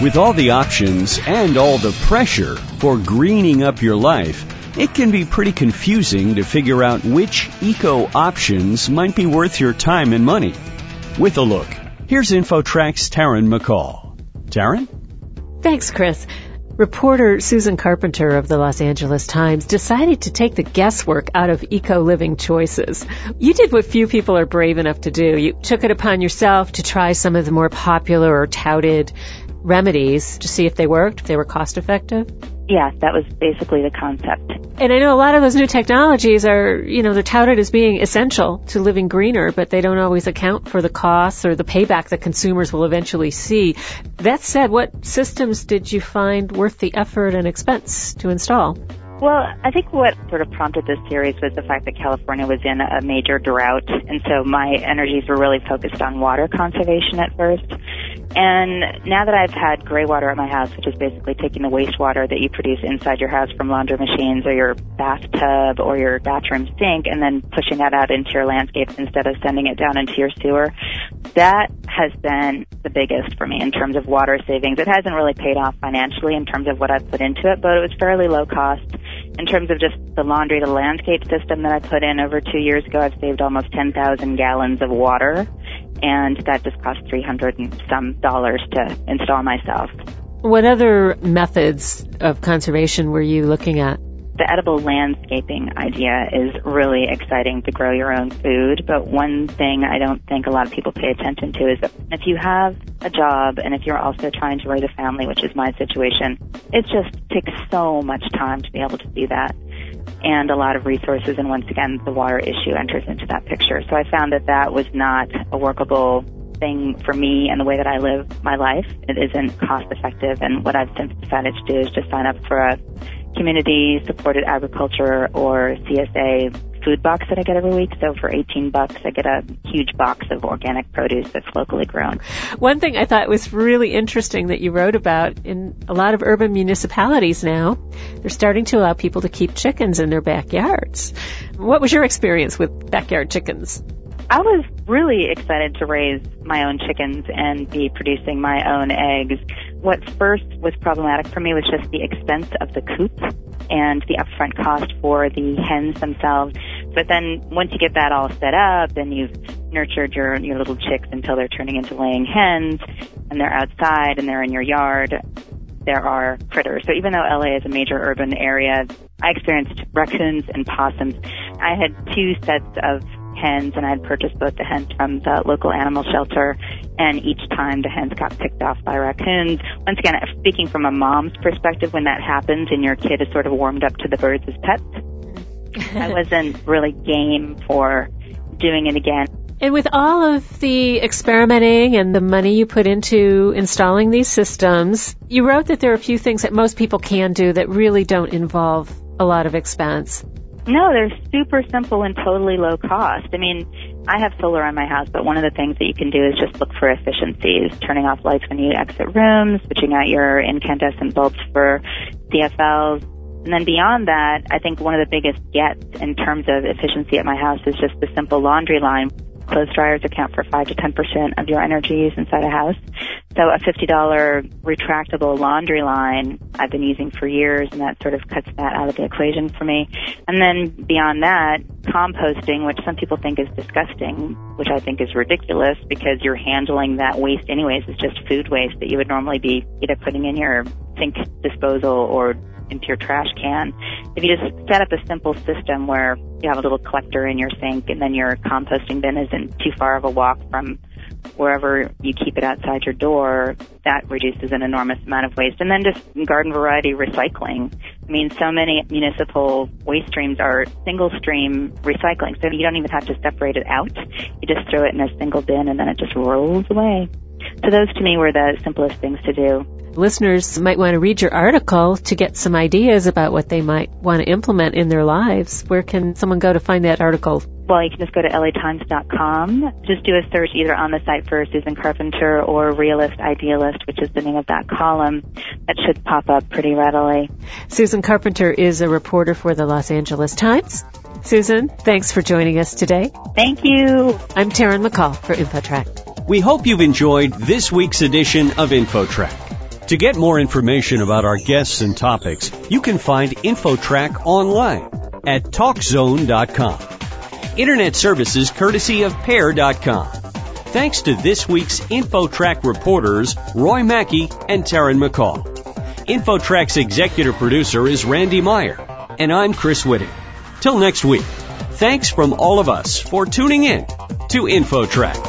With all the options and all the pressure for greening up your life, it can be pretty confusing to figure out which eco options might be worth your time and money. With a look, here's InfoTrack's Taryn McCall. Taryn? Thanks, Chris. Reporter Susan Carpenter of the Los Angeles Times decided to take the guesswork out of eco living choices. You did what few people are brave enough to do. You took it upon yourself to try some of the more popular or touted remedies to see if they worked, if they were cost effective? Yeah, that was basically the concept. And I know a lot of those new technologies are, you know, they're touted as being essential to living greener, but they don't always account for the costs or the payback that consumers will eventually see. That said, what systems did you find worth the effort and expense to install? Well, I think what sort of prompted this series was the fact that California was in a major drought, and so my energies were really focused on water conservation at first. And now that I've had gray water at my house, which is basically taking the wastewater that you produce inside your house from laundry machines or your bathtub or your bathroom sink and then pushing that out into your landscape instead of sending it down into your sewer, that has been the biggest for me in terms of water savings. It hasn't really paid off financially in terms of what I've put into it, but it was fairly low cost. In terms of just the laundry to landscape system that I put in over two years ago, I've saved almost 10,000 gallons of water and that just cost 300 and some dollars to install myself. What other methods of conservation were you looking at? The edible landscaping idea is really exciting to grow your own food, but one thing I don't think a lot of people pay attention to is that if you have a job and if you're also trying to raise a family, which is my situation, it just takes so much time to be able to do that and a lot of resources. And once again, the water issue enters into that picture. So I found that that was not a workable thing for me and the way that I live my life. It isn't cost effective. And what I've since decided to do is just sign up for a community supported agriculture or CSA food box that I get every week. So for 18 bucks, I get a huge box of organic produce that's locally grown. One thing I thought was really interesting that you wrote about in a lot of urban municipalities now, they're starting to allow people to keep chickens in their backyards. What was your experience with backyard chickens? I was really excited to raise my own chickens and be producing my own eggs. What first was problematic for me was just the expense of the coop and the upfront cost for the hens themselves. But then once you get that all set up and you've nurtured your your little chicks until they're turning into laying hens and they're outside and they're in your yard, there are critters. So even though LA is a major urban area, I experienced raccoons and possums. I had two sets of hens and I had purchased both the hens from the local animal shelter and each time the hens got picked off by raccoons. Once again, speaking from a mom's perspective, when that happens and your kid is sort of warmed up to the birds as pets, I wasn't really game for doing it again. And with all of the experimenting and the money you put into installing these systems, you wrote that there are a few things that most people can do that really don't involve a lot of expense. No, they're super simple and totally low cost. I mean, I have solar on my house, but one of the things that you can do is just look for efficiencies, turning off lights when you exit rooms, switching out your incandescent bulbs for CFLs. And then beyond that, I think one of the biggest gets in terms of efficiency at my house is just the simple laundry line clothes dryers account for 5 to 10% of your energy use inside a house. So a $50 retractable laundry line I've been using for years and that sort of cuts that out of the equation for me. And then beyond that, composting, which some people think is disgusting, which I think is ridiculous because you're handling that waste anyways. It's just food waste that you would normally be either putting in your sink disposal or into your trash can. If you just set up a simple system where you have a little collector in your sink and then your composting bin isn't too far of a walk from wherever you keep it outside your door, that reduces an enormous amount of waste. And then just garden variety recycling. I mean, so many municipal waste streams are single stream recycling, so you don't even have to separate it out. You just throw it in a single bin and then it just rolls away. So those to me were the simplest things to do listeners might want to read your article to get some ideas about what they might want to implement in their lives. Where can someone go to find that article? Well, you can just go to latimes.com. Just do a search either on the site for Susan Carpenter or Realist Idealist, which is the name of that column. That should pop up pretty readily. Susan Carpenter is a reporter for the Los Angeles Times. Susan, thanks for joining us today. Thank you. I'm Taryn McCall for InfoTrack. We hope you've enjoyed this week's edition of InfoTrack. To get more information about our guests and topics, you can find InfoTrack online at TalkZone.com. Internet services courtesy of Pair.com. Thanks to this week's InfoTrack reporters, Roy Mackey and Taryn McCall. InfoTrack's executive producer is Randy Meyer, and I'm Chris Whitting. Till next week, thanks from all of us for tuning in to InfoTrack.